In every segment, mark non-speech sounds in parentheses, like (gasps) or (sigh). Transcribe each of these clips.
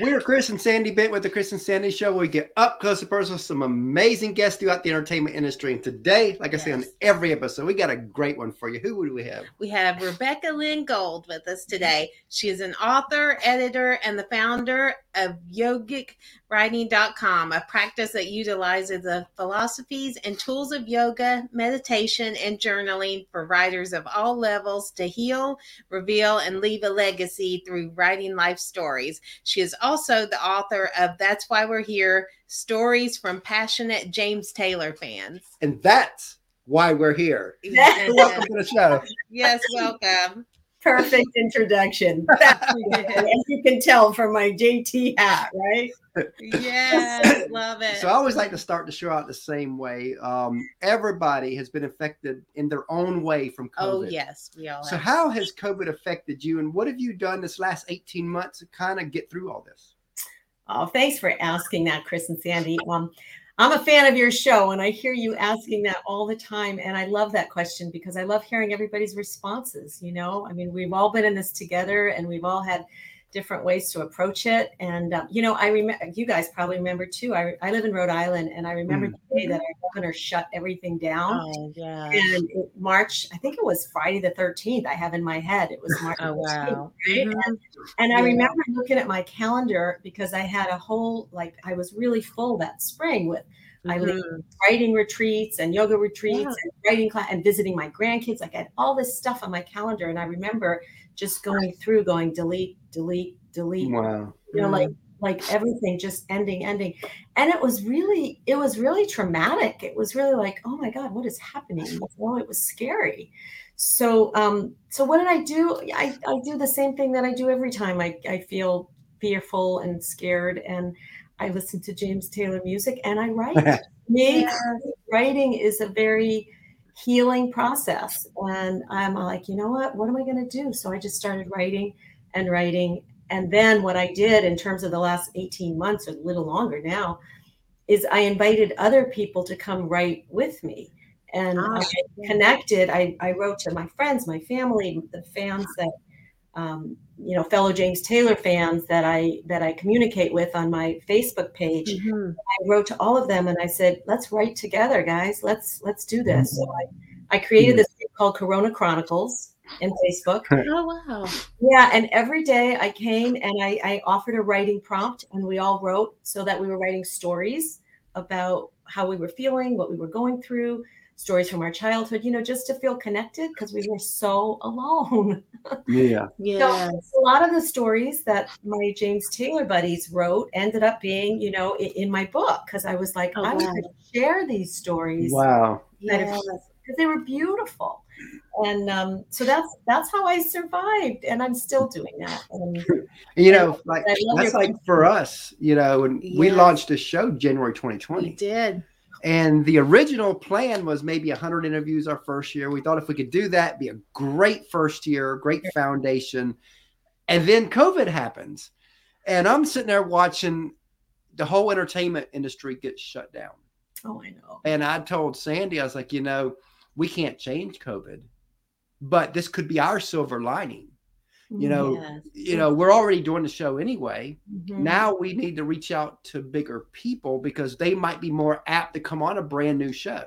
We're Chris and Sandy Bent with the Chris and Sandy Show. We get up close and personal with some amazing guests throughout the entertainment industry. And today, like yes. I say on every episode, we got a great one for you. Who do we have? We have Rebecca Lynn Gold with us today. She is an author, editor, and the founder of yogicwriting.com, a practice that utilizes the philosophies and tools of yoga, meditation, and journaling for writers of all levels to heal, reveal, and leave a legacy through writing life stories. She is also the author of That's Why We're Here Stories from Passionate James Taylor Fans. And that's why we're here. (laughs) welcome to the show. Yes, welcome. Perfect introduction. (laughs) As you can tell from my JT hat, right? Yes, love it. So I always like to start the show out the same way. Um, everybody has been affected in their own way from oh, COVID. Oh, yes, we all. So have. how has COVID affected you, and what have you done this last eighteen months to kind of get through all this? Oh, thanks for asking that, Chris and Sandy. Um, I'm a fan of your show and I hear you asking that all the time. And I love that question because I love hearing everybody's responses. You know, I mean, we've all been in this together and we've all had different ways to approach it. And, um, you know, I remember, you guys probably remember too. I, I live in Rhode Island and I remember mm. the day that our governor shut everything down. Oh, yeah. And March, I think it was Friday the 13th, I have in my head. It was March. (laughs) oh, wow. Right? Mm-hmm. And, and I remember looking at my calendar because I had a whole, like, I was really full that spring with I mm-hmm. writing retreats and yoga retreats yeah. and writing class and visiting my grandkids. Like I had all this stuff on my calendar. And I remember just going through, going delete, delete, delete. Wow. You know, like like everything just ending, ending. And it was really, it was really traumatic. It was really like, oh my God, what is happening? Well, it was scary. So um, so what did I do? I, I do the same thing that I do every time I, I feel fearful and scared. And I listen to James Taylor music and I write. (laughs) Me, writing is a very healing process. And I'm like, you know what? What am I going to do? So I just started writing and writing. And then what I did in terms of the last 18 months or a little longer now is I invited other people to come write with me. And oh, I connected. I, I wrote to my friends, my family, the fans that um, you know fellow James Taylor fans that I that I communicate with on my Facebook page. Mm-hmm. I wrote to all of them and I said, "Let's write together, guys. Let's let's do this." Mm-hmm. So I, I created this group called Corona Chronicles in Facebook. (laughs) Oh wow! Yeah, and every day I came and I, I offered a writing prompt, and we all wrote so that we were writing stories about how we were feeling, what we were going through, stories from our childhood, you know, just to feel connected because we were so alone. Yeah. (laughs) Yeah. So a lot of the stories that my James Taylor buddies wrote ended up being, you know, in, in my book because I was like, oh, I wow. want to share these stories. Wow. Because they were beautiful. And um, so that's that's how I survived, and I'm still doing that. And, (laughs) you know, like that's like for us, you know, when yes. we launched a show January 2020. We did and the original plan was maybe 100 interviews our first year. We thought if we could do that, be a great first year, great foundation. And then COVID happens. And I'm sitting there watching the whole entertainment industry get shut down. Oh, I know. And I told Sandy, I was like, you know, we can't change COVID, but this could be our silver lining you know yes. you know we're already doing the show anyway mm-hmm. now we need to reach out to bigger people because they might be more apt to come on a brand new show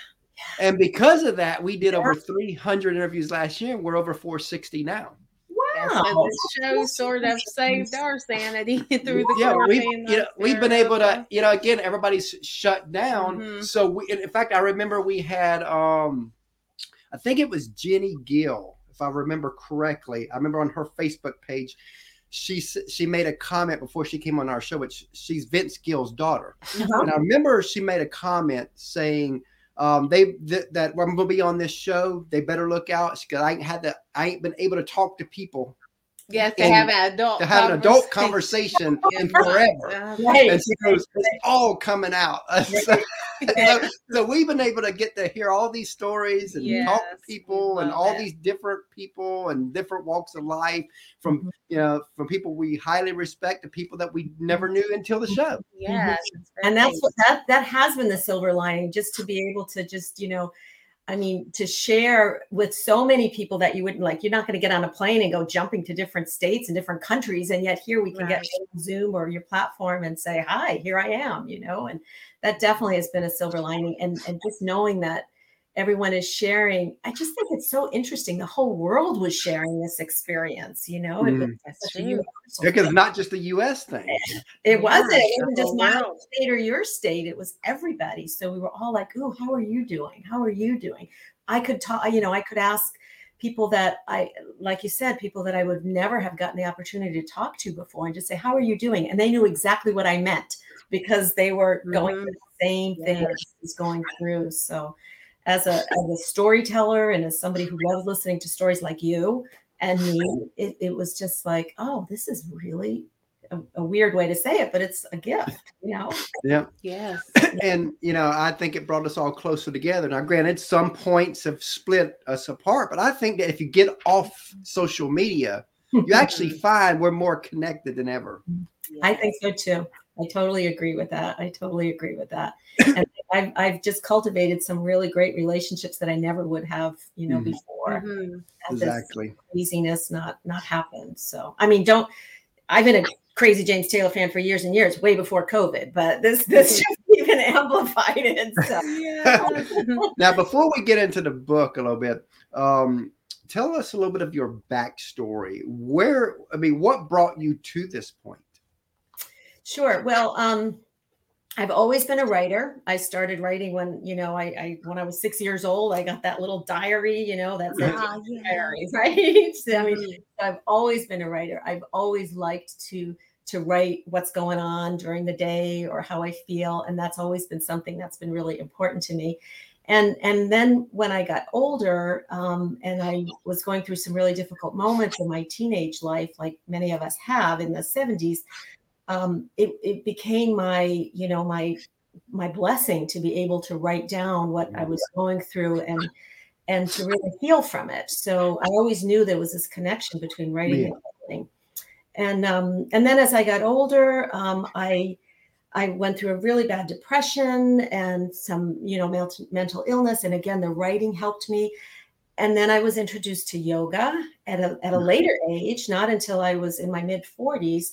(sighs) and because of that we did yeah. over 300 interviews last year and we're over 460 now wow so the show sort of saved our sanity (laughs) through the yeah we've, you know, we've been able to you know again everybody's shut down mm-hmm. so we, in fact i remember we had um i think it was jenny gill if I remember correctly. I remember on her Facebook page, she she made a comment before she came on our show, which she's Vince Gill's daughter, uh-huh. and I remember she made a comment saying um, they th- that I'm gonna be on this show. They better look out because I ain't had the I ain't been able to talk to people Yes, to have an adult to have an adult conversation (laughs) in forever. Right. And she goes, it's all coming out. (laughs) so, (laughs) so, so, we've been able to get to hear all these stories and yes, talk to people and all these different people and different walks of life from mm-hmm. you know from people we highly respect to people that we never knew until the show. Yes, mm-hmm. and that's what that that has been the silver lining, just to be able to just you know I mean, to share with so many people that you wouldn't like, you're not going to get on a plane and go jumping to different states and different countries. And yet here we can right. get Zoom or your platform and say, hi, here I am, you know, and that definitely has been a silver lining. And, and just knowing that everyone is sharing, I just think it's so interesting. The whole world was sharing this experience, you know, mm. because not just the US thing. (laughs) It wasn't, it wasn't just my state or your state, it was everybody. So we were all like, oh, how are you doing? How are you doing? I could talk, you know, I could ask people that I, like you said, people that I would never have gotten the opportunity to talk to before and just say, How are you doing? And they knew exactly what I meant because they were going mm-hmm. through the same thing yes. I was going through. So, as a, as a storyteller and as somebody who loves listening to stories like you and me, it, it was just like, oh, this is really a, a, weird way to say it, but it's a gift, you know? Yeah. Yes. (clears throat) And, you know, I think it brought us all closer together. Now, granted, some points have split us apart, but I think that if you get off social media, you actually (laughs) find we're more connected than ever. I think so too. I totally agree with that. I totally agree with that. (coughs) And I've, I've just cultivated some really great relationships that I never would have, you know, mm-hmm. before. Mm-hmm. Exactly. Craziness not not happened. So I mean, don't. I've been a crazy James Taylor fan for years and years, way before COVID. But this this (laughs) just even amplified it. So. (laughs) now, before we get into the book a little bit, um, tell us a little bit of your backstory. Where I mean, what brought you to this point? Sure. Well, um, I've always been a writer. I started writing when, you know, I, I when I was six years old, I got that little diary, you know, that's ah, (laughs) yeah. diary, right? (laughs) so, I mean. I've always been a writer. I've always liked to to write what's going on during the day or how I feel, and that's always been something that's been really important to me. And and then when I got older, um, and I was going through some really difficult moments in my teenage life, like many of us have in the 70s, um, it, it became my, you know, my my blessing to be able to write down what I was going through and and to really heal from it. So I always knew there was this connection between writing yeah. and healing. And um, and then as I got older, um, I I went through a really bad depression and some you know mental, mental illness. And again, the writing helped me. And then I was introduced to yoga at a at a mm. later age, not until I was in my mid 40s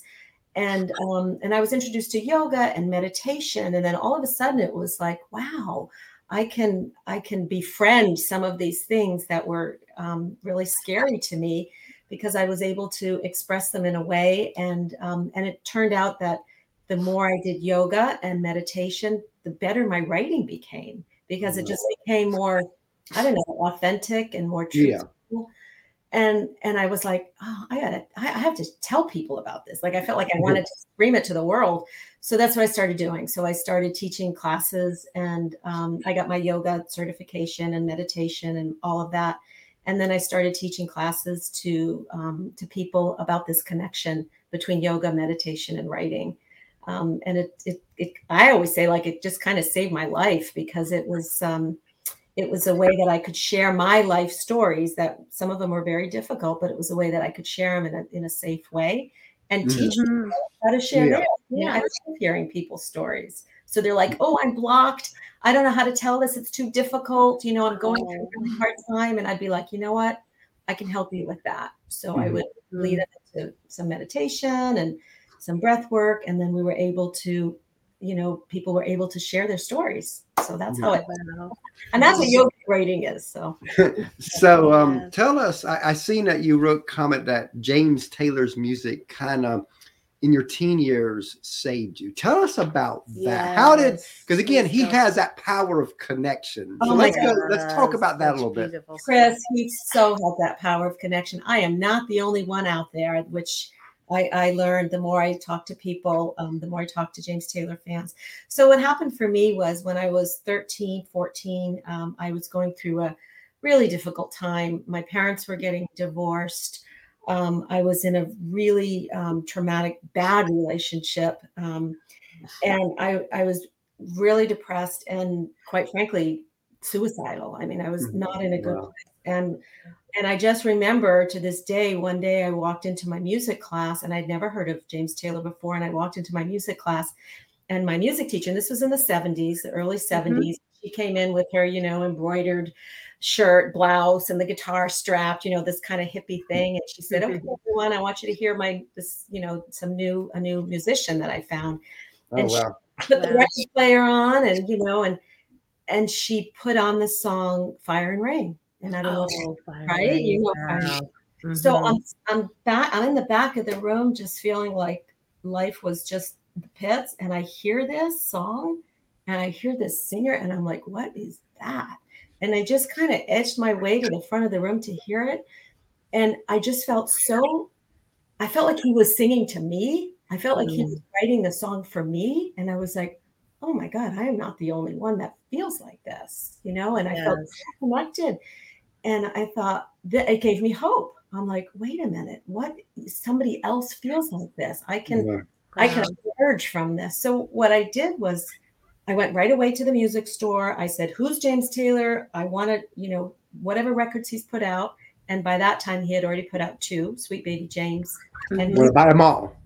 and um, and I was introduced to yoga and meditation, and then all of a sudden it was like, wow, I can I can befriend some of these things that were um, really scary to me because I was able to express them in a way, and um, and it turned out that the more I did yoga and meditation, the better my writing became because it just became more I don't know authentic and more truthful. And and i was like oh i gotta i have to tell people about this. Like i felt like i wanted to scream it to the world. So that's what i started doing. So i started teaching classes and um, i got my yoga certification and meditation and all of that. And then i started teaching classes to um, to people about this connection between yoga meditation and writing. Um, and it, it, it i always say like it just kind of saved my life because it was um, it was a way that I could share my life stories that some of them were very difficult, but it was a way that I could share them in a, in a safe way and mm-hmm. teach them how to share yeah. Yeah. I love hearing people's stories. So they're like, oh, I'm blocked. I don't know how to tell this. It's too difficult. You know, I'm going through a really hard time. And I'd be like, you know what? I can help you with that. So mm-hmm. I would lead them to some meditation and some breath work. And then we were able to you know people were able to share their stories so that's how it went and that's what yogic writing is so. (laughs) So um tell us I, I seen that you wrote comment that james taylor's music kind of in your teen years saved you. Tell us about that. Yes. how did because again he has that power of connection. So oh let's go let's talk about that a little bit. chris he so has that power of connection. I am not the only one out there which I, I learned the more I talked to people, um, the more I talked to James Taylor fans. So, what happened for me was when I was 13, 14, um, I was going through a really difficult time. My parents were getting divorced. Um, I was in a really um, traumatic, bad relationship. Um, and I, I was really depressed and, quite frankly, suicidal. I mean, I was mm-hmm. not in a good wow. place. And and I just remember to this day, one day I walked into my music class and I'd never heard of James Taylor before. And I walked into my music class and my music teacher, and this was in the 70s, the early 70s, mm-hmm. she came in with her, you know, embroidered shirt, blouse, and the guitar strapped, you know, this kind of hippie thing. And she said, "Okay, everyone, I want you to hear my this, you know, some new a new musician that I found." Oh and wow. she put the record player on, and you know, and and she put on the song "Fire and Rain." And I don't know, Oh, right? You know, Fire and wow. so. Mm-hmm. I'm I'm back. I'm in the back of the room, just feeling like life was just the pits. And I hear this song, and I hear this singer, and I'm like, "What is that?" And I just kind of edged my way to the front of the room to hear it, and I just felt so. I felt like he was singing to me. I felt like he mm. was writing the song for me, and I was like, "Oh my God, I am not the only one that feels like this," you know. And I felt Yes. so connected and I thought that it gave me hope. I'm like, wait a minute, what? Somebody else feels like this. I can, Yeah. I can emerge from this. So what I did was, I went right away to the music store. I said, "Who's James Taylor? I wanted, you know, whatever records he's put out." And by that time, he had already put out two, "Sweet Baby James," and What about them all?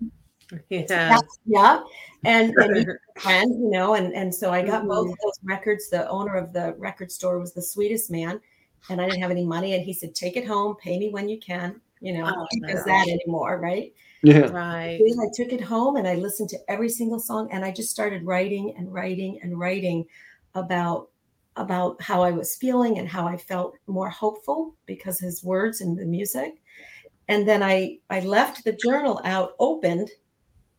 Yeah. yeah, and, and (laughs) friend, you know, and and so I got both Mhm. of those records. The owner of the record store was the sweetest man, and I didn't have any money, and he said, "Take it home, pay me when you can." You know, Oh, who does that anymore, right? Yeah. Right. And I took it home and I listened to every single song, and I just started writing and writing and writing about about how I was feeling and how I felt more hopeful because his words and the music. And then I I left the journal out opened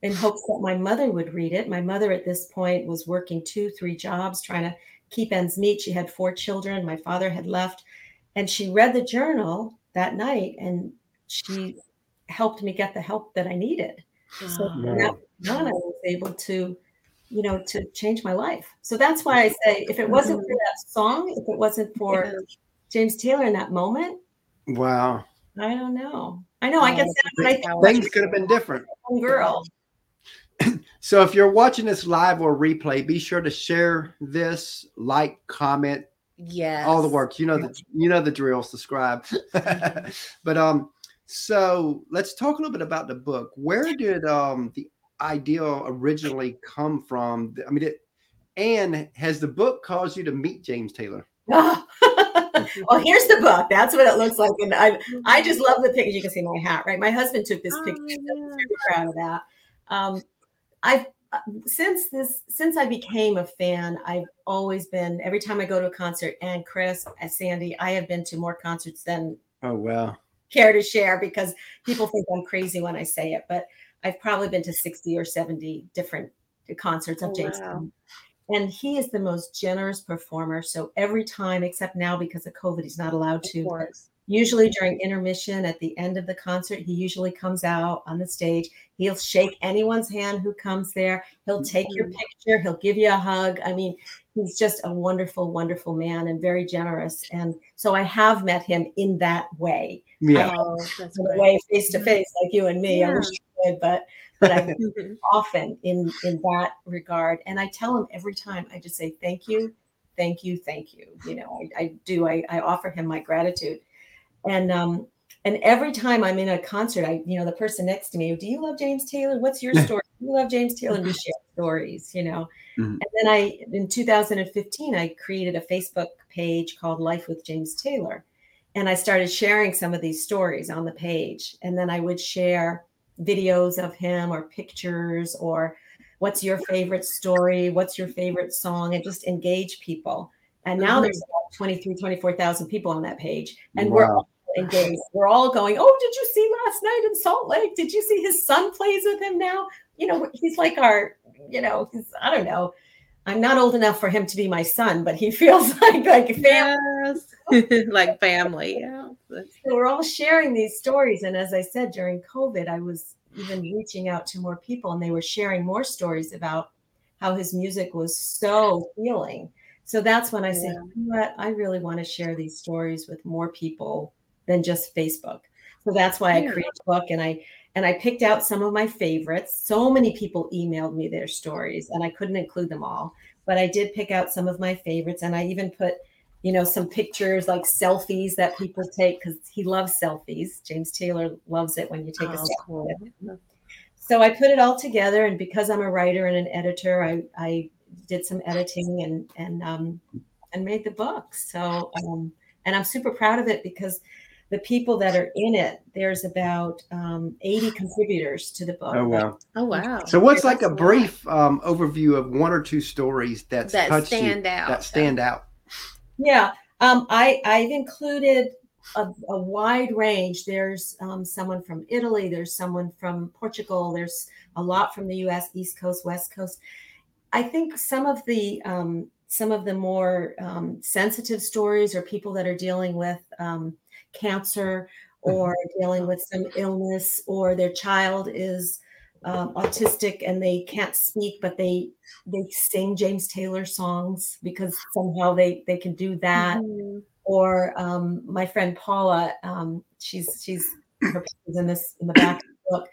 in hopes that my mother would read it. My mother at this point was working two, three jobs, trying to keep ends meet. She had four children. My father had left. And she read the journal that night and she helped me get the help that I needed. So Wow. that on, I was able to, you know, to change my life. So that's why I say if it wasn't for that song, if it wasn't for Yes. James Taylor in that moment, Wow. I don't know. I know I Oh, get sad when I think Things could have been different. young girl. So if you're watching this live or replay, be sure to share this, like, comment, yeah, all the work. You know the you know the drill. Subscribe. (laughs) but um, so let's talk a little bit about the book. Where did um the idea originally come from? I mean, it and has the book caused you to meet James Taylor? (laughs) well, here's the book. That's what it looks like, and I I just love the picture. You can see my hat, right? My husband took this Oh, picture. yeah. Very proud of that. Um, I've uh, since this since I became a fan, I've always been every time I go to a concert. And Chris, and Sandy, I have been to more concerts than Oh wow. care to share because people think I'm crazy when I say it, but I've probably been to 60 or 70 different concerts of Oh, James. wow. And he is the most generous performer. So every time, except now because of COVID, he's not allowed Of to. course. Usually during intermission at the end of the concert, he usually comes out on the stage. He'll shake anyone's hand who comes there. He'll take your Mhm. picture. He'll give you a hug. I mean, he's just a wonderful, wonderful man and very generous. And so I have met him in that way Yeah. Oh, that's in way face to face like you and me. I wish I could, but but I (laughs) Mhm. often in in that regard. And I tell him every time I just say thank you, thank you, thank you. You know, I, I do. I, I offer him my gratitude, and um and every time I'm in a concert, I you know the person next to me, do you love James Taylor? What's your story? Do you love James Taylor? And we share stories. You know. Mhm. And then I in 2015 I created a Facebook page called Life with James Taylor. And I started sharing some of these stories on the page. And then I would share videos of him or pictures or what's your favorite story? What's your favorite song? And just engage people. And now Mhm. there's about 23, 24,000 people on that page. And we're all engaged. We're all going, Oh, did you see last night in Salt Lake? Did you see his son plays with him now? You know, he's like our, you know, he's, I don't know. I'm not old enough for him to be my son, but he (laughs) feels like like family. Yes. (laughs) like family. Yeah. So we're all sharing these stories. And as I said, during COVID, I was even reaching out to more people and they were sharing more stories about how his music was so healing. So that's when I said, Yeah. you know what, I really want to share these stories with more people than just Facebook. So that's why I created a book and I and I picked out some of my favorites. So many people emailed me their stories and I couldn't include them all, but I did pick out some of my favorites and I even put you know, some pictures like selfies that people take because he loves selfies. James Taylor loves it when you take a Oh, selfie. cool. So I put it all together, and because I'm a writer and an editor, I, I did some editing and and um, and made the book. So um, and I'm super proud of it because the people that are in it, there's about um, 80 contributors to the book. Oh wow! Oh wow! So what's like a brief um, overview of one or two stories that's that touched stand you, out? that stand out? Yeah, um, I I've included a, a wide range. There's um, someone from Italy. There's someone from Portugal. There's a lot from the U.S. East Coast, West Coast. I think some of the um, some of the more um, sensitive stories or people that are dealing with um, cancer or dealing with some illness or their child is um, autistic and they can't speak but they they sing james taylor songs because somehow they they can do that. Mhm. or um, my friend paula um, she's she's her in this in the back of the book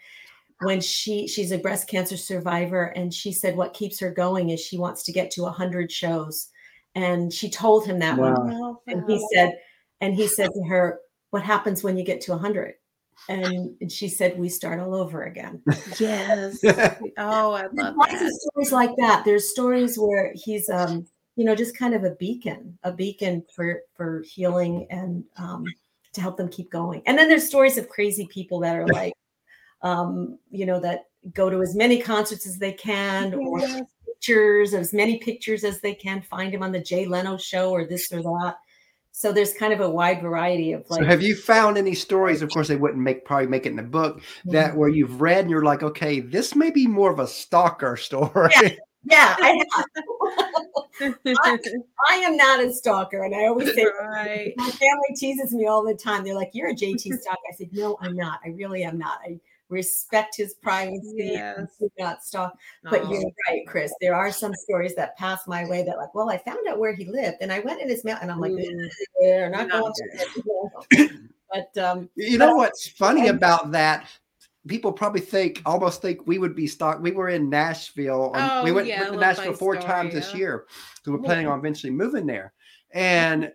when she she's a breast cancer survivor and she said what keeps her going is she wants to get to 100 shows. And she told him that one Wow. Oh, and he said and he said to her what happens when you get to 100 and, and she said we start all over again. Yes. (laughs) Oh, I love lots of stories like that. There's stories where he's um you know just kind of a beacon a beacon for for healing and um to help them keep going. And then there's stories of crazy people that are (laughs) like um you know that go to as many concerts as they can or Yes. pictures as many pictures as they can find him on the jay leno show or this or that so there's kind of a wide variety of like so have you found any stories? Of course, they wouldn't make probably make it in the book that where you've read and you're like, okay, this may be more of a stalker story. yeah (laughs) I, I am not a stalker and i always say right. My family teases me all the time. They're like, "You're a JT (laughs) stalker." I said, "No, I'm not. I really am not. I respect his privacy and Yes. do not stalk." But Oh, you're right, Chris. There are some stories that pass my way that, like, well, I found out where he lived, and I went in his mail, and I'm like, Mm. "They're not Not going." there." (laughs) But um, You know what's funny and- about that? People probably think almost think we would be stalked. We were in Nashville. and we Oh, went, yeah, went to Nashville four story, times this year because we're planning on eventually moving there. And,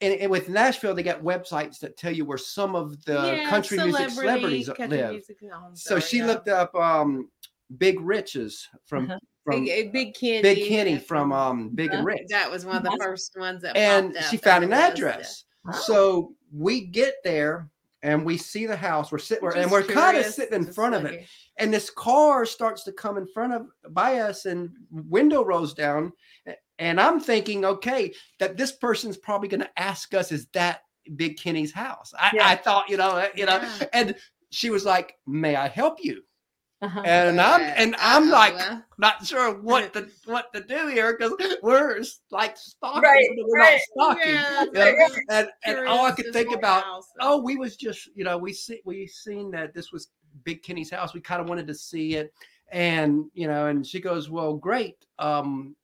and, and with Nashville, they got websites that tell you where some of the Yeah, country music celebrities country live. music- oh, I'm So sorry, she yeah. looked up um, Big Riches from Uh-huh. from Big, Big Kenny. Big Kenny yeah, from um, Big and Uh, Rich. That was one of the That's- first ones that and popped she found an address. wow. So we get there and we see the house. We're sitting, and we're kind of sitting in just front of it. looking. And this car starts to come in front of by us, and window rolls down. And I'm thinking, okay, that this person's probably going to ask us, "Is that Big Kenny's house?" I, Yeah. I thought, you know, you know. Yeah. And she was like, "May I help you?" uh-huh. And I'm and I'm Uh-oh, like not sure what to what to do here because we're like stalking, Right, we're right. not stalking. yeah, you know? it's like and and all I could think about, how, so- oh, we was just, you know, we see we seen that this was Big Kenny's house. We kind of wanted to see it, and you know, and she goes, well, great. Um,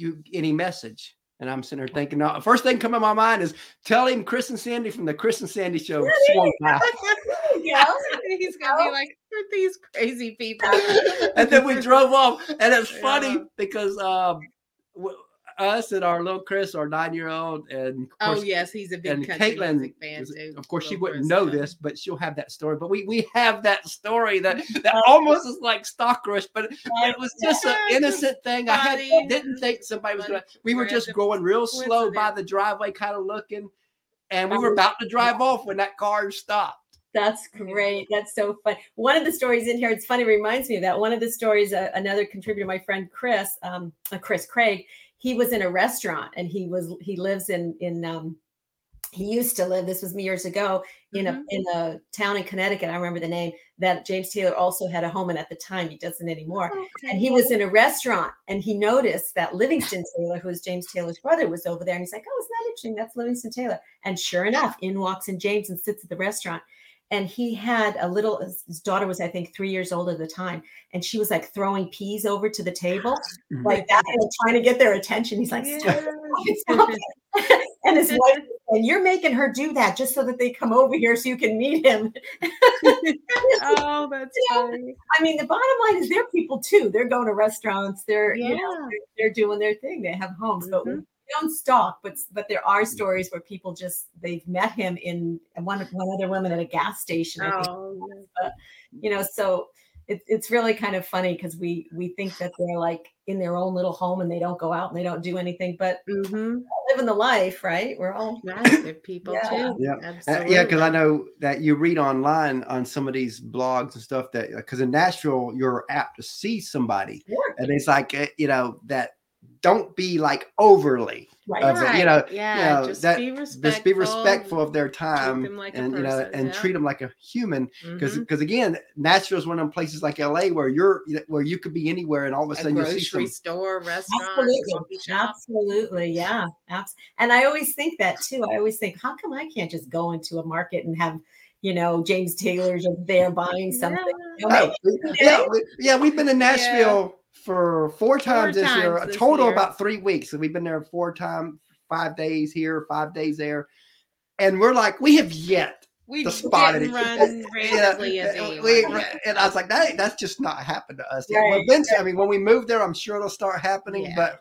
you any message? And I'm sitting there thinking, now, first thing coming in my mind is tell him Chris and Sandy from the Chris and Sandy show. swung by." (laughs) yeah. He's gonna be (laughs) like, "Who are these crazy people?" and then we (laughs) drove off, and it's funny Yeah. because um, us and our little Chris, our nine-year-old, and of Oh yes, he's a big and country Caitlin, music fan too. of course, she wouldn't Chris, know yeah. this, but she'll have that story. But we we (laughs) have that story that (laughs) that almost is like stalkerish, but it was just an innocent thing. I had didn't think somebody was gonna. We were just random going real slow by the driveway, kind of looking, and we were about to drive off when that car stopped. That's great. That's so fun. One of the stories in here, it's funny, reminds me of that. One of the stories, uh, another contributor, my friend Chris, um, uh, Chris Craig, he was in a restaurant and he was he lives in in um, he used to live. This was years ago in Mhm. a in a town in Connecticut. I remember the name that James Taylor also had a home in at the time. He doesn't anymore. And he was in a restaurant and he noticed that Livingston Taylor, who was James Taylor's brother, was over there. And he's like, Oh, isn't that interesting? That's Livingston Taylor. And sure enough, in walks in James and sits at the restaurant. And he had a little, his daughter was, I think, three years old at the time. And she was like throwing peas over to the table, (gasps) like that, and trying to get their attention. He's like, "Stop it, stop it." (laughs) and his (laughs) wife, and you're making her do that just so that they come over here so you can meet him. (laughs) oh, that's funny. I mean, the bottom line is they're people too. They're going to restaurants. They're you know they're, they're doing their thing. They have homes, but we Mhm. Don't stalk. But but there are stories where people just they've met him in one one other woman at a gas station. I think, Oh, you know, so it, it's really kind of funny because we we think that they're like in their own little home and they don't go out and they don't do anything, but Mm-hmm. living the life, right? We're all They're people Yeah. too. Yeah. Uh, yeah, because I know that you read online on some of these blogs and stuff that because in Nashville you're apt to see somebody, and it's like uh, you know that don't be like overly right. of it, you know, yeah, know, just that- be respectful. just be respectful of their time like a and you know and yeah. treat them like a human because Mhm. because again Nashville is one of them places like LA where you're where you could be anywhere and all of a a sudden you see grocery some store, restaurant, Absolutely. Absolutely. Yeah. Abs- and I always think that too. I always think, how come I can't just go into a market and have, you know, James Taylor's just there buying something? Yeah. Okay. Uh, yeah, we, yeah, we've been in Nashville for four times this year, times a total year. about three weeks. So we've been there four times, five days here, five days there, and we're like, we have yet We to spot it. run (laughs) (laughs) randomly uh, anyone. we- and I was like, that that's just not happened to us. Right, Well, eventually, I mean, when we move there, I'm sure it'll start happening. Yeah. But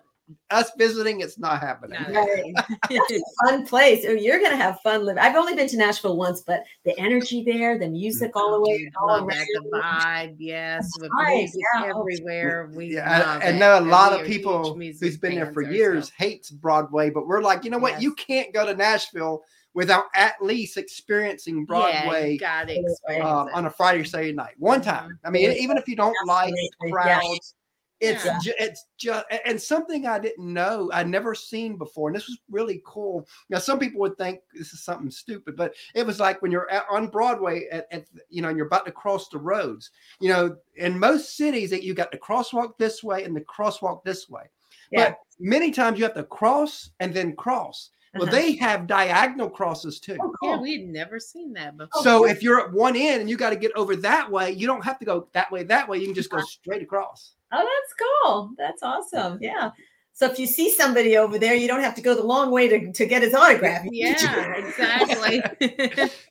us visiting, it's not happening. Right. (laughs) It's a fun place. Oh, you're gonna have fun living. I've only been to Nashville once, but the energy there, the music all the way, Dude, all love around. the vibe, yes, with Vibes, music yeah. Oh, everywhere. We Yeah, love I, I know a lot we of people who's been there fans for ourselves. years hates Broadway, but we're like, you know what? Yes. You can't go to Nashville without at least experiencing Broadway you gotta uh, experience um, it. on a Friday or Saturday night, one time. I mean, Yeah. even if you don't like Absolutely, crowds, it's Yeah. ju- it's just and something I didn't know, I'd never seen before, and this was really cool. Now, some people would think this is something stupid, but it was like when you're at, on Broadway, at, at you know, and you're about to cross the roads. You know, in most cities, that you got the crosswalk this way and the crosswalk this way, Yeah. but many times you have to cross and then cross. Well, Uh-huh. they have diagonal crosses too. Oh, Yeah, we'd never seen that before. So if you're at one end and you got to get over that way, you don't have to go that way, that way. You can just go straight across. Oh, that's cool. That's awesome. Yeah. So if you see somebody over there, you don't have to go the long way to, to get his autograph. (laughs) Yeah, exactly. you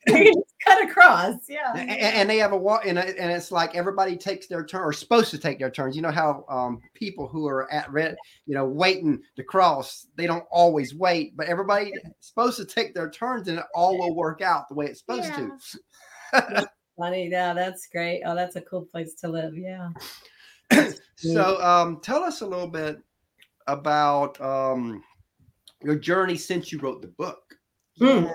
can just cut across. Yeah. A- a- And, they have a walk, and, and it's like everybody takes their turn or supposed to take their turns. You know how um, people who are at red, you know, waiting to cross, they don't always wait, but everybody supposed to take their turns, and it all will work out the way it's supposed to. (laughs) Funny. Yeah, that's great. Oh, that's a cool place to live. Yeah. (clears throat) So, um, tell us a little bit about um, your journey since you wrote the book. Mm.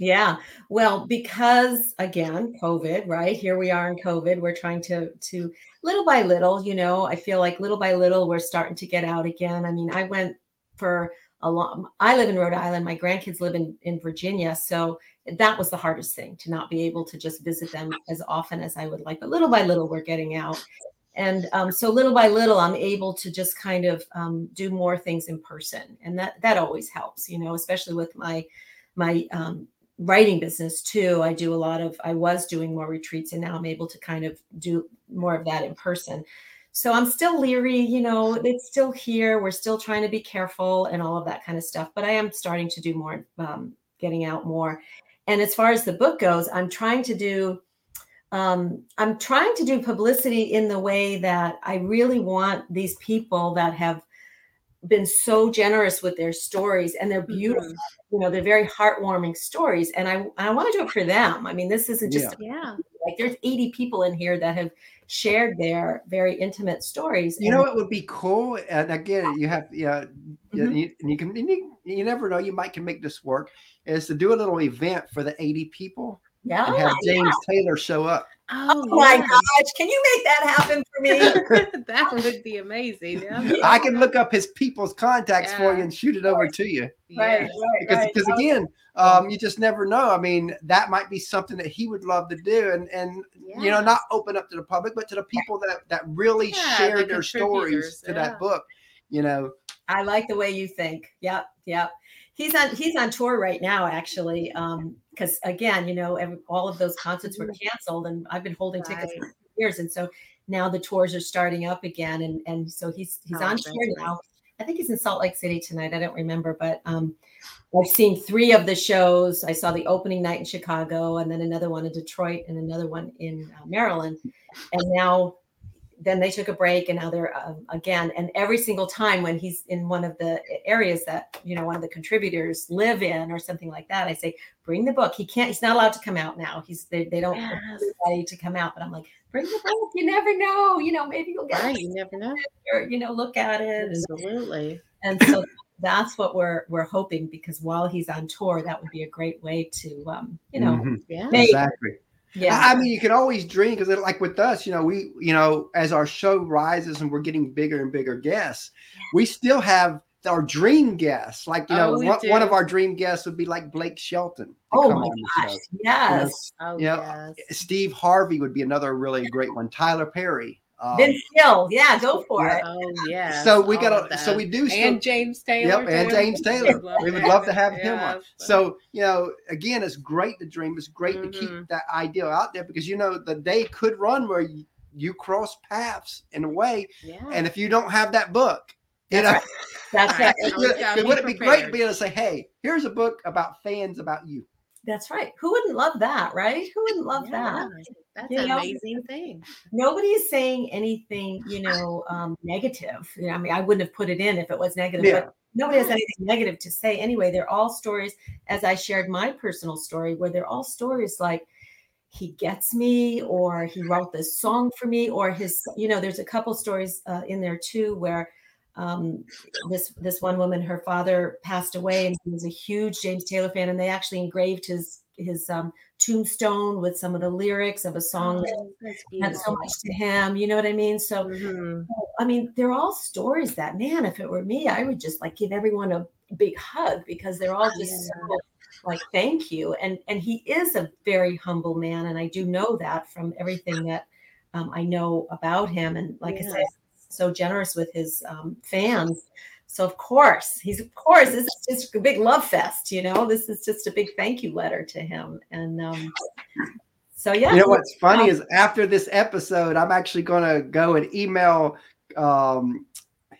Yeah. Well, because again, COVID, right? Here we are in COVID. We're trying to to little by little, you know, I feel like little by little we're starting to get out again. I mean, I went for a long I live in Rhode Island. My grandkids live in, in Virginia. So that was the hardest thing to not be able to just visit them as often as I would like. But little by little we're getting out. And um, so little by little, I'm able to just kind of um, do more things in person, and that that always helps, you know, especially with my my um, writing business too. I do a lot of, I was doing more retreats and now I'm able to kind of do more of that in person. So I'm still leery, you know, it's still here. We're still trying to be careful and all of that kind of stuff. But I am starting to do more, um, getting out more. And as far as the book goes, I'm trying to do, um, I'm trying to do publicity in the way that I really want these people that have been so generous with their stories and they're beautiful Mhm. you know they're very heartwarming stories and i i want to do it for them i mean this isn't just Yeah. like there's 80 people in here that have shared their very intimate stories You know what would be cool? And again, you have yeah, you, Mhm. you, and you can you, you never know. You might can make this work. Is to do a little event for the eighty people yeah and have James Taylor show up. Oh, oh my yeah. gosh can you make that happen for me (laughs) (laughs) that would be amazing. Yeah. (laughs) I can look up his people's contacts for you and shoot it over to you. right Yes. right Because right. because again, um, you just never know. I mean, that might be something that he would love to do, and and you know, not open up to the public, but to the people that that really Yeah, share the their stories contributors, to yeah. that book. You know, I like the way you think. Yep, yep. He's on he's on tour right now, actually. Um, because again, you know, every, all of those concerts were canceled, and I've been holding tickets for years, and so now the tours are starting up again, and and so he's he's Oh, on tour now. I think he's in Salt Lake City tonight. I don't remember, but um, I've seen three of the shows. I saw the opening night in Chicago, and then another one in Detroit, and another one in uh, Maryland, and now then they took a break and now they're um, again and every single time when he's in one of the areas that you know one of the contributors live in or something like that i say bring the book. He can't he's not allowed to come out now. He's they, they don't yes. ready to come out but i'm like bring the book you never know you know maybe you'll get right, you never know. (laughs) or you know look at it absolutely. And, and so (clears throat) that's what we're we're hoping because while he's on tour that would be a great way to um you know mm-hmm. yeah. exactly yeah. I mean, you can always dream because, like with us, you know, we, you know, as our show rises and we're getting bigger and bigger guests, we still have our dream guests. Like, you know, oh, one, one, of our dream guests would be like Blake Shelton. Oh my gosh. Yes. You know, oh, you know, yes. Steve Harvey would be another really great one. Tyler Perry. Um, Vince Gill, yeah, go for yeah. it. Oh yeah. So we got to. So we do. Still, and James Taylor. Yep, and James (laughs) Taylor. we would love to have him on. So you know, again, it's great to dream. It's great mm-hmm. to keep mm-hmm. that ideal out there because you know the day could run where you, you cross paths in a way, yeah. and if you don't have that book, you know, that's right. (laughs) it would it be great to be able to say, "Hey, here's a book about fans about you." That's right. Who wouldn't love that, right? Who wouldn't love yeah. that? That's you an know, amazing thing. Nobody is saying anything, you know, um, negative. You know, I mean, I wouldn't have put it in if it was negative, yeah. but nobody has anything negative to say anyway. They're all stories, as I shared my personal story, where they're all stories like he gets me, or he wrote this song for me, or his, you know, there's a couple stories uh, in there too where um, this this one woman, her father passed away, and he was a huge James Taylor fan, and they actually engraved his his um, tombstone with some of the lyrics of a song oh, that meant so much to him. You know what I mean? So, mm-hmm. I mean, they're all stories that, man, if it were me, I would just like give everyone a big hug because they're all just yeah. so, like, thank you. And and he is a very humble man, and I do know that from everything that um, I know about him. And like yeah. I said, so generous with his um, fans. So of course, he's of course this is just a big love fest. You know, this is just a big thank you letter to him. And um, so yeah. You know what's funny um, is after this episode, I'm actually going to go and email um,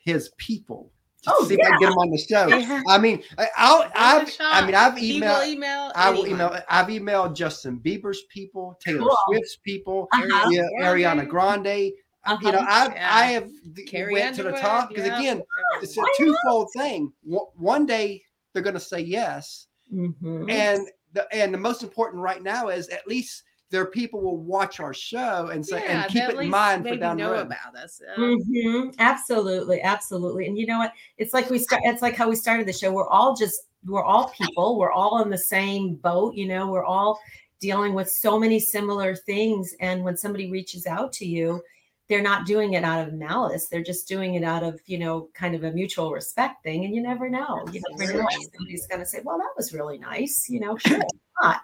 his people. Oh, see yeah. if I can get him on the show. Yeah. (laughs) I mean, I'll, I've, I mean, I've emailed, email I will email, I've emailed Justin Bieber's people, Taylor cool. Swift's people, uh-huh. yeah, Ariana Grande, uh-huh. You know, I yeah. I have Carrie went to the top because yeah. again, it's a twofold thing. One day they're going to say yes, mm-hmm. and the and the most important right now is at least their people will watch our show and say yeah, and keep it in mind for down know the road. about us. Mm-hmm. Absolutely, absolutely. And you know what? It's like we start. It's like how we started the show. We're all just we're all people. We're all in the same boat. You know, we're all dealing with so many similar things. And when somebody reaches out to you they're not doing it out of malice. They're just doing it out of, you know, kind of a mutual respect thing. And you never know. You never know. Somebody's going to say, well, that was really nice. You know, sure, not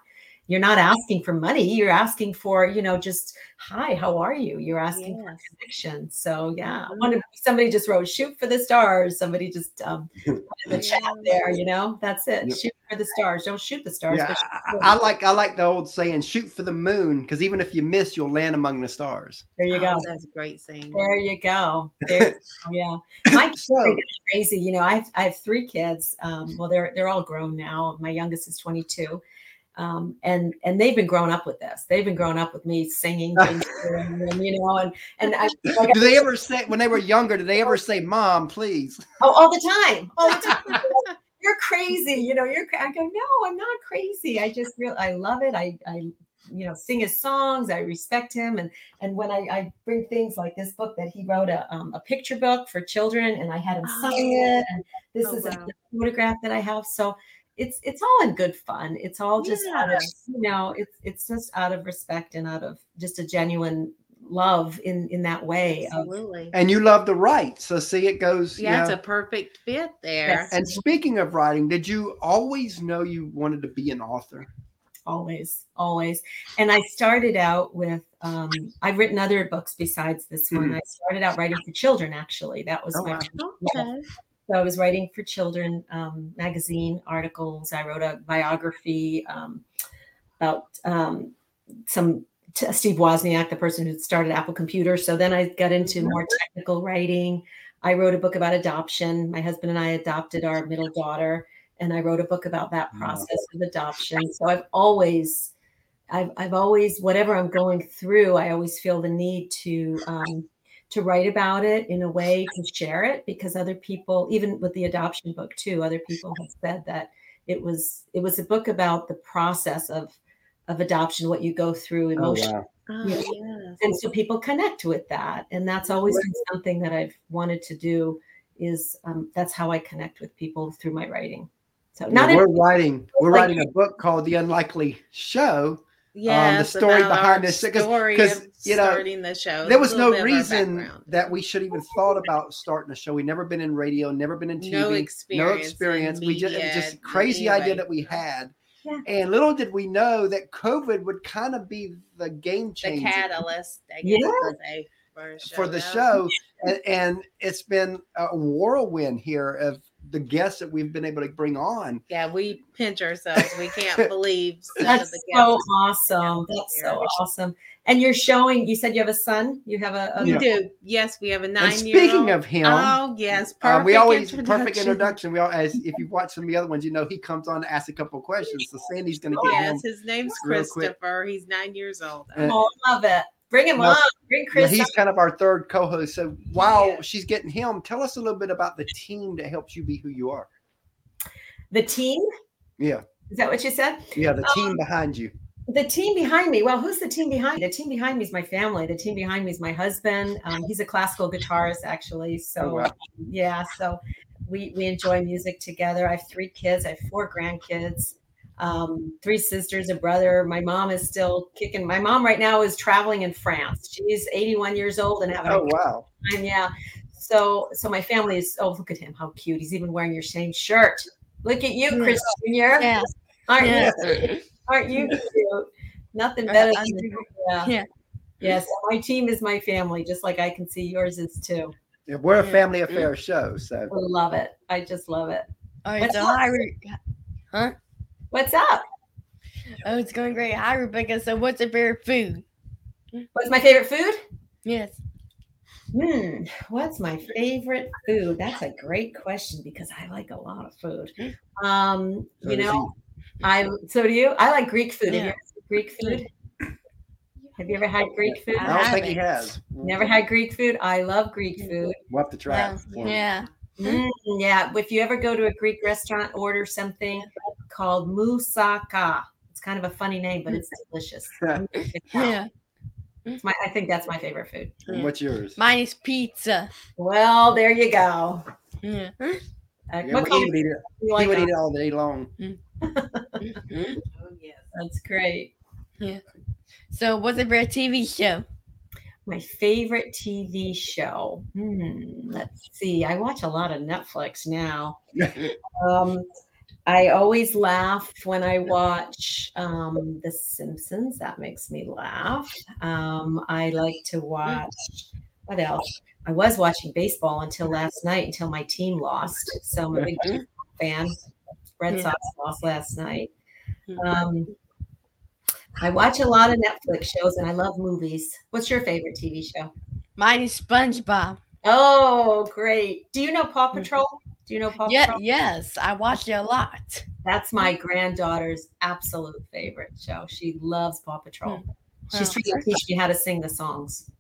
you're not asking for money you're asking for you know just hi how are you? You're asking yes. for connection. So yeah mm-hmm. somebody just wrote shoot for the stars somebody just um (laughs) in the chat there you know? That's it yep. shoot for the stars. Don't shoot the stars yeah, I, I, like i like the old saying shoot for the moon because even if you miss you'll land among the stars. There you go. oh, that's a great saying. There you go. (laughs) There, yeah. My kids are crazy you know i have, I have three kids um (laughs) well they're they're all grown now. My youngest is 22 um, and and they've been growing up with this. They've been growing up with me singing, (laughs) and, you know, and and I, (laughs) like do they ever say when they were younger? Did they ever say, "Mom, please"? Oh, all the time, all the time. (laughs) you're crazy, you know. You're. I go, no, I'm not crazy. I just real. I love it. I I you know sing his songs. I respect him, and and when I, I bring things like this book that he wrote a um, a picture book for children, and I had him sign oh. it, and this oh, is wow. a photograph that I have. So it's it's all in good fun. It's all just yes. out of you know, it's it's just out of respect and out of just a genuine love in in that way. Absolutely. Of, and you love to write, so see it goes. Yeah, it's know. a perfect fit there. Yes. And speaking of writing, did you always know you wanted to be an author? Always, always. And I started out with um, I've written other books besides this one. Mm. I started out writing for children. Actually, that was oh, my wow. okay. So I was writing for children um, magazine articles. I wrote a biography um, about um, some t- Steve Wozniak, the person who started Apple Computer. So then I got into more technical writing. I wrote a book about adoption. My husband and I adopted our middle daughter, and I wrote a book about that process of adoption. So I've always, I've, I've always, whatever I'm going through, I always feel the need to um, to write about it in a way to share it because other people even with the adoption book too other people have said that it was it was a book about the process of of adoption what you go through Oh, emotionally wow. Oh, Yeah. yes. and so people connect with that and that's always been something that i've wanted to do is um, that's how i connect with people through my writing so Yeah, not we're in, writing we're like- writing a book called The Unlikely Show. Um, yes, story behind this this, 'cause- story 'cause, of you know, starting the show. There was no bit of our reason that we should even thought about starting a show. We never been in radio, never been in TV, No no experience in experience. We just it media just a crazy idea that we had. Yeah. And little did we know that COVID would kind of be the game changer, the catalyst, I guess Yeah. you for, a for the show. And, and it's been a whirlwind here of the guests that we've been able to bring on. Yeah, we pinch ourselves. We can't (laughs) believe that's the so awesome that's so awesome and you're showing you said you have a son you have a, a We do. Yes, we have a And nine-year-old. speaking of him, oh yes, perfect Uh, we always introduction. perfect introduction. We all, as if (laughs) you watch some of the other ones, you know he comes on to ask a couple of questions. So Sandy's going to give him. Yes, his name's real quick. Christopher. He's nine years old. And- oh, I love it bring him Well, on bring chris he's on. kind of our third co-host. So while Yeah. she's getting him, tell us a little bit about the team that helps you be who you are. the team Yeah, is that what you said yeah, the Um, team behind you. the team behind me well who's the team behind me the team behind me is my family the team behind me is my husband um, he's a classical guitarist actually so Oh, wow. yeah so we we enjoy music together i have three kids i have four grandkids um, three sisters a brother my mom is still kicking my mom right now is traveling in france she's 81 years old and having Oh a wow, time yeah so so my family is oh look at him how cute he's even wearing your same shirt look at you chris jr Yeah. aren't Yeah. you aren't you (laughs) cute nothing Uh, better than doing- yeah. Yeah. Yes, my team is my family, just like I can see yours is too. Yeah, we're a Yeah. family affair show. So I love it. I just love it. All right, What's so up? hi, Re- What's up? oh, it's going great. Hi, Rebecca. So, what's your favorite food? What's my favorite food? Yes. Hmm, what's my favorite food? That's a great question because I like a lot of food. Um, So you know, I so do you. I like Greek food. Yeah. Greek food? Have you ever had Greek food? I don't think he has. Never had Greek food. I love Greek food. We'll have to try Yeah. it. Yeah. Mm, yeah, if you ever go to a Greek restaurant, order something called moussaka. It's kind of a funny name, but it's delicious. (laughs) Yeah. it's my, I think that's my favorite food. And what's yours? Mine is pizza. Well, there you go. Yeah. Uh, Yeah, he would eat it. He like would on- eat it all day long. (laughs) Oh yes. That's great. Yeah. So, what's your favorite TV show? My favorite TV show. Hmm, let's see. I watch a lot of Netflix now. (laughs) Um, I always laugh when I watch um, The Simpsons. That makes me laugh. Um, I like to watch. What else? I was watching baseball until last night until my team lost. So I'm a big fan. Red. Sox lost last night. Um, I watch a lot of Netflix shows and I love movies. What's your favorite TV show? Mine is SpongeBob. Oh, great. Do you know Paw Patrol? Do you know Paw Yeah. Patrol? Yes, I watch it a lot. That's my granddaughter's absolute favorite show. She loves Paw Patrol. She's Oh. trying to teach me how to sing the songs.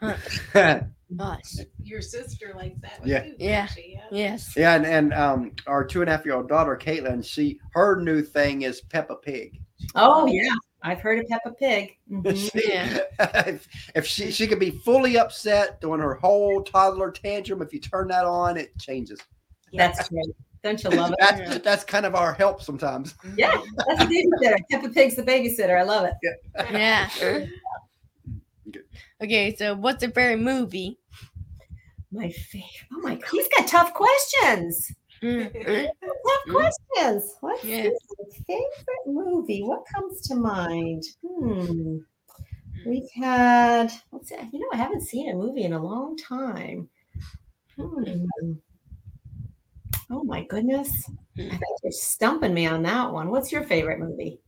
(laughs) Gosh. Your sister likes that. Yeah. Too, Yeah. she? yeah. Yes. yeah, and, and um, our two and a half year old daughter Caitlin, she her new thing is Peppa Pig. Oh, yeah. I've heard of Peppa Pig. (laughs) Mhm. She- Yeah. if, if she she could be fully upset doing her whole toddler tantrum, if you turn that on, it changes. That's great. Don't you love it? That's that's kind of our help sometimes. Yeah, that's a babysitter. Peppa Pig's the babysitter. I love it. Yeah. Good. (laughs) Okay, so what's your favorite movie? My favorite. Oh my God. He's got tough questions. Mm. Tough Mm. questions. What's Yes. his favorite movie? What comes to mind? Hmm. We've had, what's that? You know, I haven't seen a movie in a long time. Hmm. Oh my goodness. I think you're stumping me on that one. What's your favorite movie?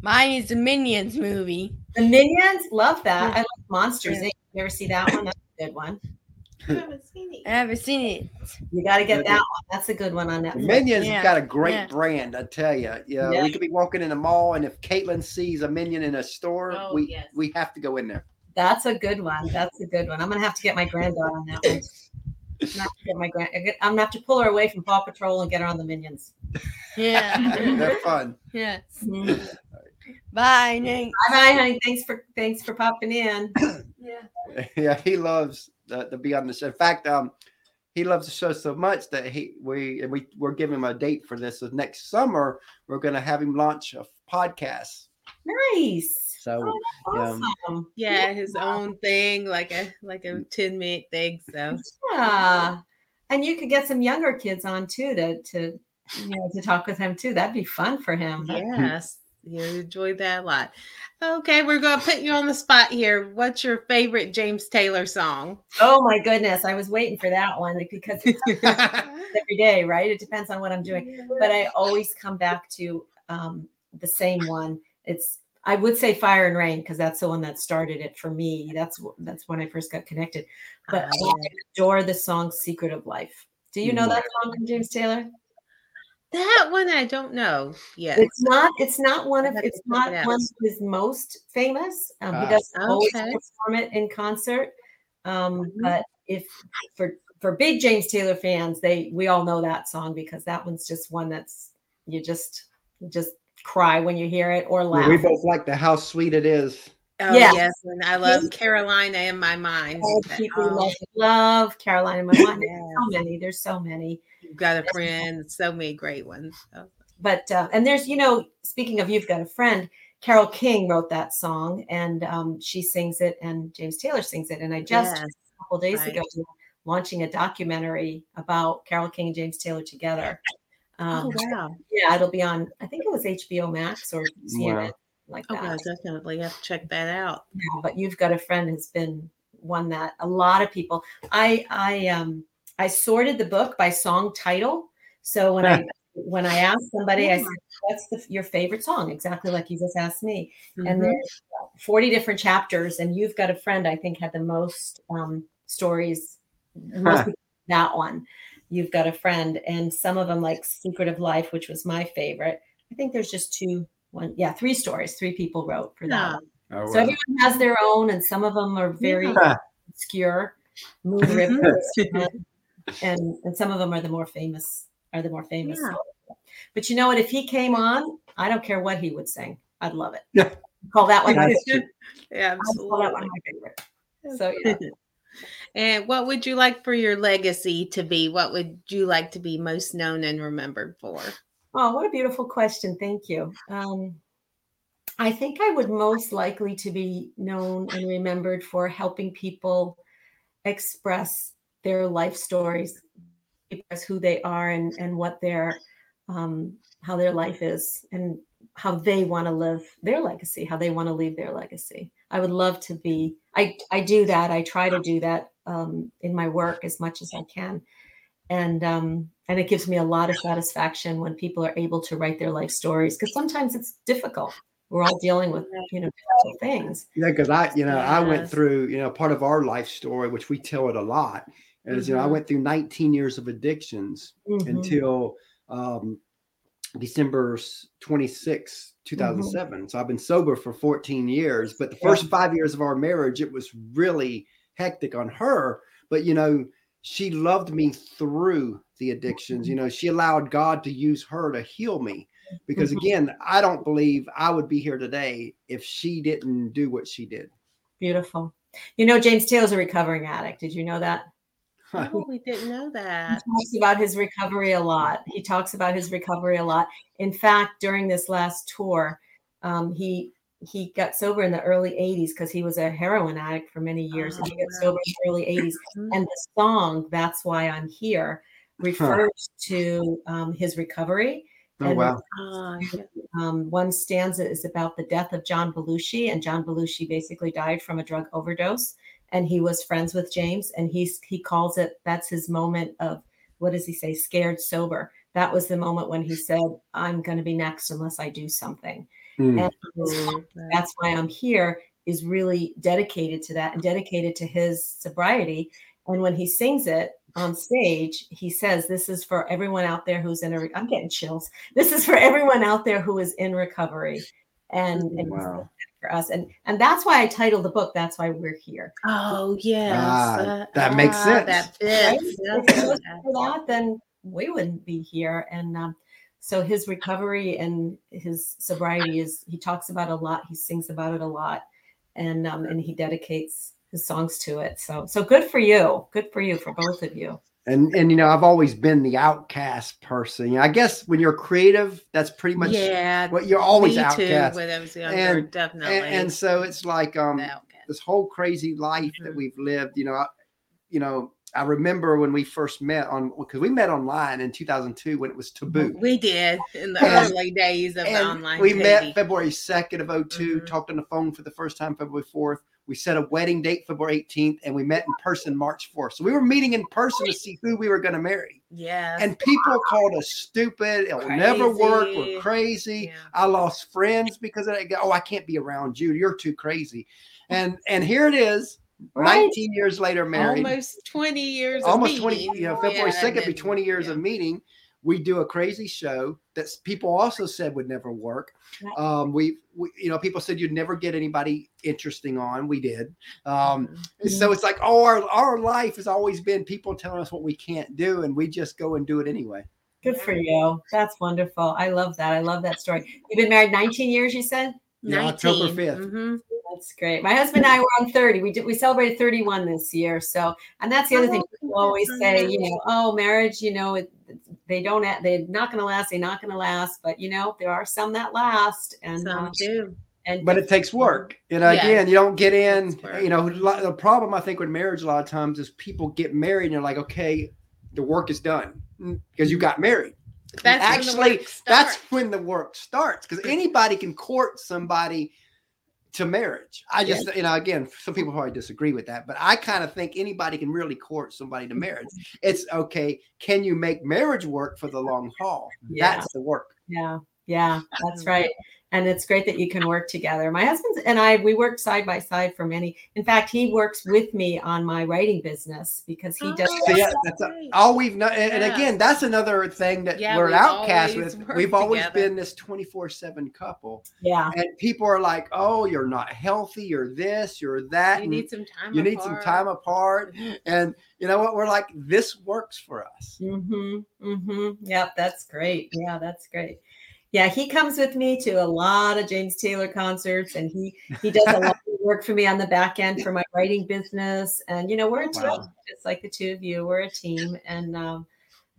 Mine is the Minions movie. The Minions? Love that. I like Monsters. Inc. You ever see that one? That's a good one. I (laughs) haven't seen it. I haven't seen it. You got to get that one. That's a good one on Netflix. Minions Yeah. got a great Yeah. brand, I tell you. Yeah, Yeah. we could be walking in a mall, and if Caitlin sees a minion in a store, Oh, we yes. we have to go in there. That's a good one. That's a good one. I'm gonna have to get my granddaughter on that one. I'm gonna have to get my grand. I'm gonna have to pull her away from Paw Patrol and get her on the Minions. Yeah. (laughs) They're fun. yes. Bye mm-hmm. Bye, Nate. bye, honey. Thanks for thanks for popping in. Yeah. (laughs) yeah, he loves uh, to be on the show. In fact, um, he loves the show so much that he we and we we're giving him a date for this. So next summer we're going to have him launch a podcast. Nice. So um, Awesome. Yeah, his own thing, like a like a 10 minute thing. So Yeah. And you could get some younger kids on too to to you know to talk with him too. That'd be fun for him. yes, you enjoyed that a lot. Okay, we're gonna put you on the spot here. What's your favorite James Taylor song? Oh my goodness. I was waiting for that one because it's (laughs) (laughs) every day, right? It depends on what I'm doing. But I always come back to um, the same one. It's I would say Fire and Rain because that's the one that started it for me. That's that's when I first got connected. But Ah, I adore the song "Secret of Life." Do you know that song from James Taylor? That one I don't know yet. It's not. It's not one of. I'll have to It's not it out. one of his most famous. Um, Ah. he doesn't always perform it in concert. Um, Mhm. But if for for big James Taylor fans, they we all know that song because that one's just one that's you just you just cry when you hear it or laugh. we both like the how sweet it is. Oh Yeah. yes, and I love Carolina in my mind. All That- people oh, love, love Caroline in my mind. There's yes. so many. There's so many. You've got a friend. So many great ones. So, but uh, and there's you know speaking of you've got a friend Carole King wrote that song and um, she sings it and james taylor sings it and i just yes. a couple days right. ago launching a documentary about Carole King and james taylor together um, Oh wow. yeah it'll be on i think it was hbo max or cnn Wow. Like Oh, that. wow, definitely have to check that out. now, but you've got a friend who's been one that a lot of people i i um i sorted the book by song title. So when i when i asked somebody i said what's the, your favorite song? Exactly like you just asked me. Mhm. and there's 40 different chapters and you've got a friend i think had the most um stories most Huh. people- that one. You've got a friend and some of them like secret of life which was my favorite. I think there's just two one yeah three stories three people wrote for that Yeah. one. Oh, So wow. everyone has their own, and some of them are very Yeah. obscure. Moon River, mm-hmm. (laughs) and, and and some of them are the more famous. Are the more famous. Yeah. But you know what? If he came on, I don't care what he would sing. I'd love it. Yeah. Call that one. Yeah. yeah, call that one my favorite. So yeah. (laughs) And what would you like for your legacy to be? What would you like to be most known and remembered for? Oh, what a beautiful question. Thank you. Um, I think I would most likely to be known and remembered for helping people express their life stories, express who they are and, and what their um, how their life is and how they want to live their legacy, how they want to leave their legacy. I would love to be. I I do that. I try to do that um, in my work as much as I can and um, and it gives me a lot of satisfaction when people are able to write their life stories because sometimes it's difficult. We're all dealing with you know difficult things. Yeah, because I, you know, I went through, you know, part of our life story, which we tell it a lot, is you know, I Mhm. went through 19 years of addictions Mhm. until um, December 26, 2007. So I've been sober for 14 years. But the Yeah. first five years of our marriage, it was really hectic on her. But, you know, she loved me through the addictions. You know, she allowed God to use her to heal me. Because Mhm. again, I don't believe I would be here today if she didn't do what she did. Beautiful. You know, James Taylor's a recovering addict. Did you know that? (laughs) Huh. Oh, we didn't know that. He talks about his recovery a lot. He talks about his recovery a lot. In fact, during this last tour, um, he he got sober in the early 80s because he was a heroin addict for many years and he got Oh, wow. sober in the early 80s. Mhm. And the song, That's Why I'm Here, refers to um, his recovery. Oh And wow. Ah, um, one stanza is about the death of John Belushi, and John Belushi basically died from a drug overdose. And he was friends with James, and he's he calls it that's his moment of what does he say? Scared sober. That was the moment when he said, "I'm going to be next unless I do something." Mm. And that's why I'm here is really dedicated to that and dedicated to his sobriety. And when he sings it on stage, he says, This is for everyone out there who's in I'm getting chills. (laughs) This is for everyone out there who is in recovery. And, and Wow. for us. And and that's why I titled the book. That's why we're here. Oh yes, Ah, uh, that makes ah, sense. That Right? fits. If it wasn't for that, then we wouldn't be here. And um, so his recovery and his sobriety is he talks about a lot. He sings about it a lot, and um, and he dedicates his songs to it. So so good for you. Good for you for both of you. And and you know, I've always been the outcast person. You know, I guess when you're creative, that's pretty much yeah, what you're always me outcast. too. When I was younger, And- definitely. and, and so it's like um this whole crazy life that Mhm. we've lived. You know, I, you know, I remember when we first met on because we met online in 2002 when it was taboo. we did in the And- early days of online. we met. February 2nd of 2 Mhm. talked on the phone for the first time February 4th. We set a wedding date February 18th, and we met in person March 4th. So we were meeting in person to see who we were going to marry. Yes. And people called us stupid. It will never work. We're Crazy. crazy. Yeah. I lost friends because of it. Oh, I can't be around you. You're too crazy. And and here it is, Right. 19 years later, married. almost 20 years of Almost 20, meeting. you know, February Yeah, 2nd be 20 years yeah. of meeting. We do a crazy show that people also said would never work. Right. Um, we, we, you know, people said you'd never get anybody interesting on. We did. Um, Mhm. So it's like, oh, our, our life has always been people telling us what we can't do, and we just go and do it anyway. Good for you. That's wonderful. I love that. I love that story. You've been married 19 years, you said? Yeah, October 5th. Mhm. That's great. My husband and I were on 30. We did we celebrated 31 this year. So and that's the other thing Oh, people always say, you know, oh, marriage, you know, it, they don't they're not gonna last, they're not gonna last. But you know, there are some that last and Some um, do. and But it takes work. You know, Yeah. again, you don't get in. You know, the problem I think with marriage a lot of times is people get married and they're like, okay, the work is done because you got married. That's Actually, that's when the work starts because anybody can court somebody to marriage. I just, you know, again, some people probably disagree with that, but I kind of think anybody can really court somebody to marriage. It's okay. Can you make marriage work for the long haul? Yeah. That's the work. yeah, yeah, (laughs) that's right. And it's great that you can work together. My husband and I, we worked side by side for many. In fact, he works with me on my writing business because he does. Oh, So yeah, that's that's a, all we've known. And, and again, that's another thing that Yeah, we're an outcast with. (laughs) We've always together. been this 24 7 couple. Yeah, And people are like, oh, you're not healthy. You're this, you're that. You and need some time. you need some apart. time apart. (laughs) And you know what? We're like, this works for us. Mm-hmm. Mm-hmm. Yep, that's great. Yeah, that's great. Yeah, he comes with me to a lot of James Taylor concerts, and he he does a lot (laughs) of work for me on the back end for my writing business. And you know, we're a team, Wow. just like the two of you. We're a team, and um,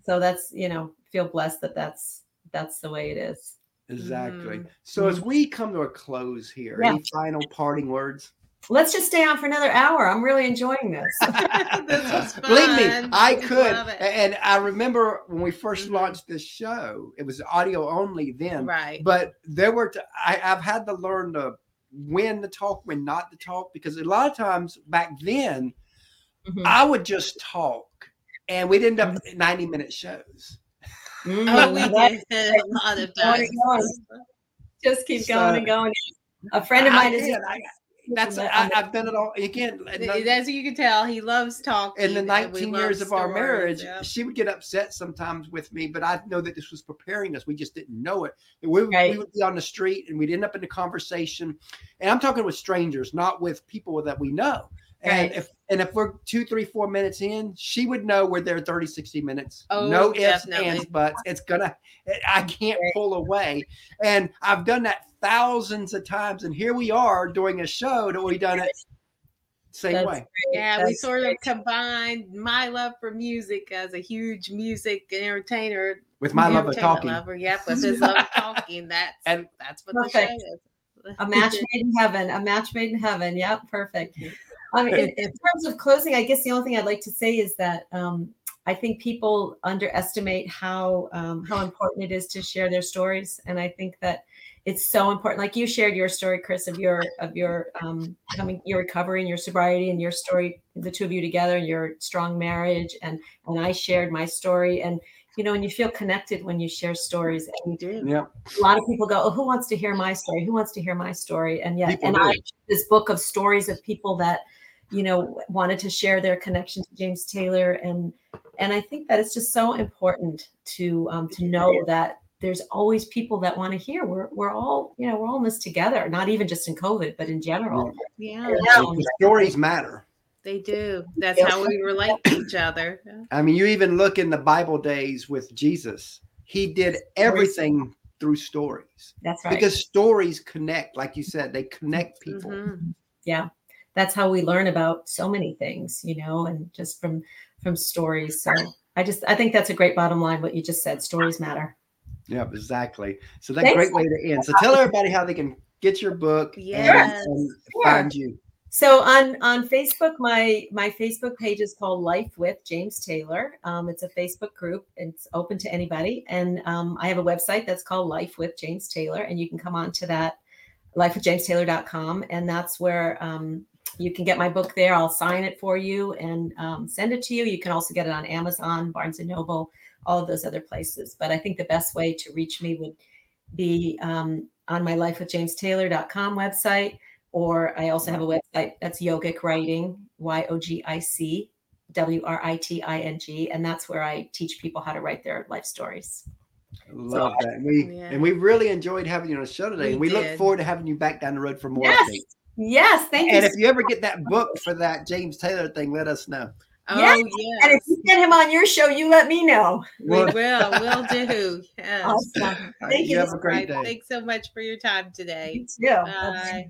so that's you know, feel blessed that that's that's the way it is. Exactly. Mhm. So as we come to a close here, Yeah. any final parting words? Let's just stay on for another hour. I'm really enjoying this. (laughs) This was (laughs) Believe me. I could. And I remember when we 1st Mhm. launched this show, it was audio only then. Right. But there were, t- I, I've had to learn to when to talk, when not to talk, because a lot of times back then, Mhm. I would just talk and we'd end up 90 minute shows. Mm, Oh, we did (laughs) a lot of Going, times. just keep going and going. A friend of I mine is did. That's I, I've done it all again. As you can tell, he loves talking. in the 19 years of our stories, marriage, yeah. she would get upset sometimes with me, but I know that this was preparing us. We just didn't know it. We, would- Right. we would be on the street and we'd end up in a conversation. And I'm talking with strangers, not with people that we know. And Right. if and if we're two, three, four minutes in, she would know we're there 30, 60 minutes. Oh, no ifs, definitely. ands, buts. It's gonna I can't pull away. And I've done that thousands of times. And here we are doing a show that we've done it same That's way. great. Yeah, we That's sort of combined my love for music as a huge music entertainer. With my love of talking. Lover, yep, with his love of talking. That's And- that's what the Perfect. show is. a match made in heaven a match made in heaven yep perfect i mean in, in terms of closing i guess the only thing i'd like to say is that um, i think people underestimate how um, how important it is to share their stories and i think that it's so important like you shared your story chris of your of your um, coming your recovery and your sobriety and your story the two of you together and your strong marriage and and i shared my story and you know and you feel connected when you share stories and you do. Yeah. a lot of people go, "Oh, who wants to hear my story? Who wants to hear my story?" And yet, People and do. I this book of stories of people that you know wanted to share their connection to James Taylor, and and I think that it's just so important to um, to know that there's always people that want to hear. We're we're all you know we're all in this together. Not even just in COVID, but in general. Yeah, The stories matter. they do. That's Yeah. how we relate to each other. I mean, you even look in the Bible days with Jesus. He did everything through stories That's right. because stories connect. Like you said, they connect people. Mhm. yeah, that's how we learn about so many things, you know, and just from from stories. So I just I think that's a great bottom line. What you just said, stories matter. Yep, exactly. So that's a Thanks. great way to end. So tell everybody how they can get your book and- Yes. and, Sure. find you. So on on Facebook, my my Facebook page is called Life with James Taylor. Um, it's a Facebook group. It's open to anybody, and um, I have a website that's called Life with James Taylor, and you can come on to that lifewithjamestaylor.com, and that's where um, you can get my book there. I'll sign it for you and um, send it to you. You can also get it on Amazon, Barnes and Noble, all of those other places. But I think the best way to reach me would be um, on my lifewithjamestaylor.com website or I also have a website that's yogic writing, Y O G I C W R I T I N G, and that's where I teach people how to write their life stories. Love that. And we Yeah. and we really enjoyed having you on the show today. We and we look forward to having you back down the road for more Yes, updates. Yes, thank And you. And if you ever get that book for that James Taylor thing, let us know. Oh Yes, yes, and if you get him on your show, you let me know. we will. (laughs) We'll do. Yes. Awesome. Thank you. have a great day. Thanks so much for your time today. You too. Bye.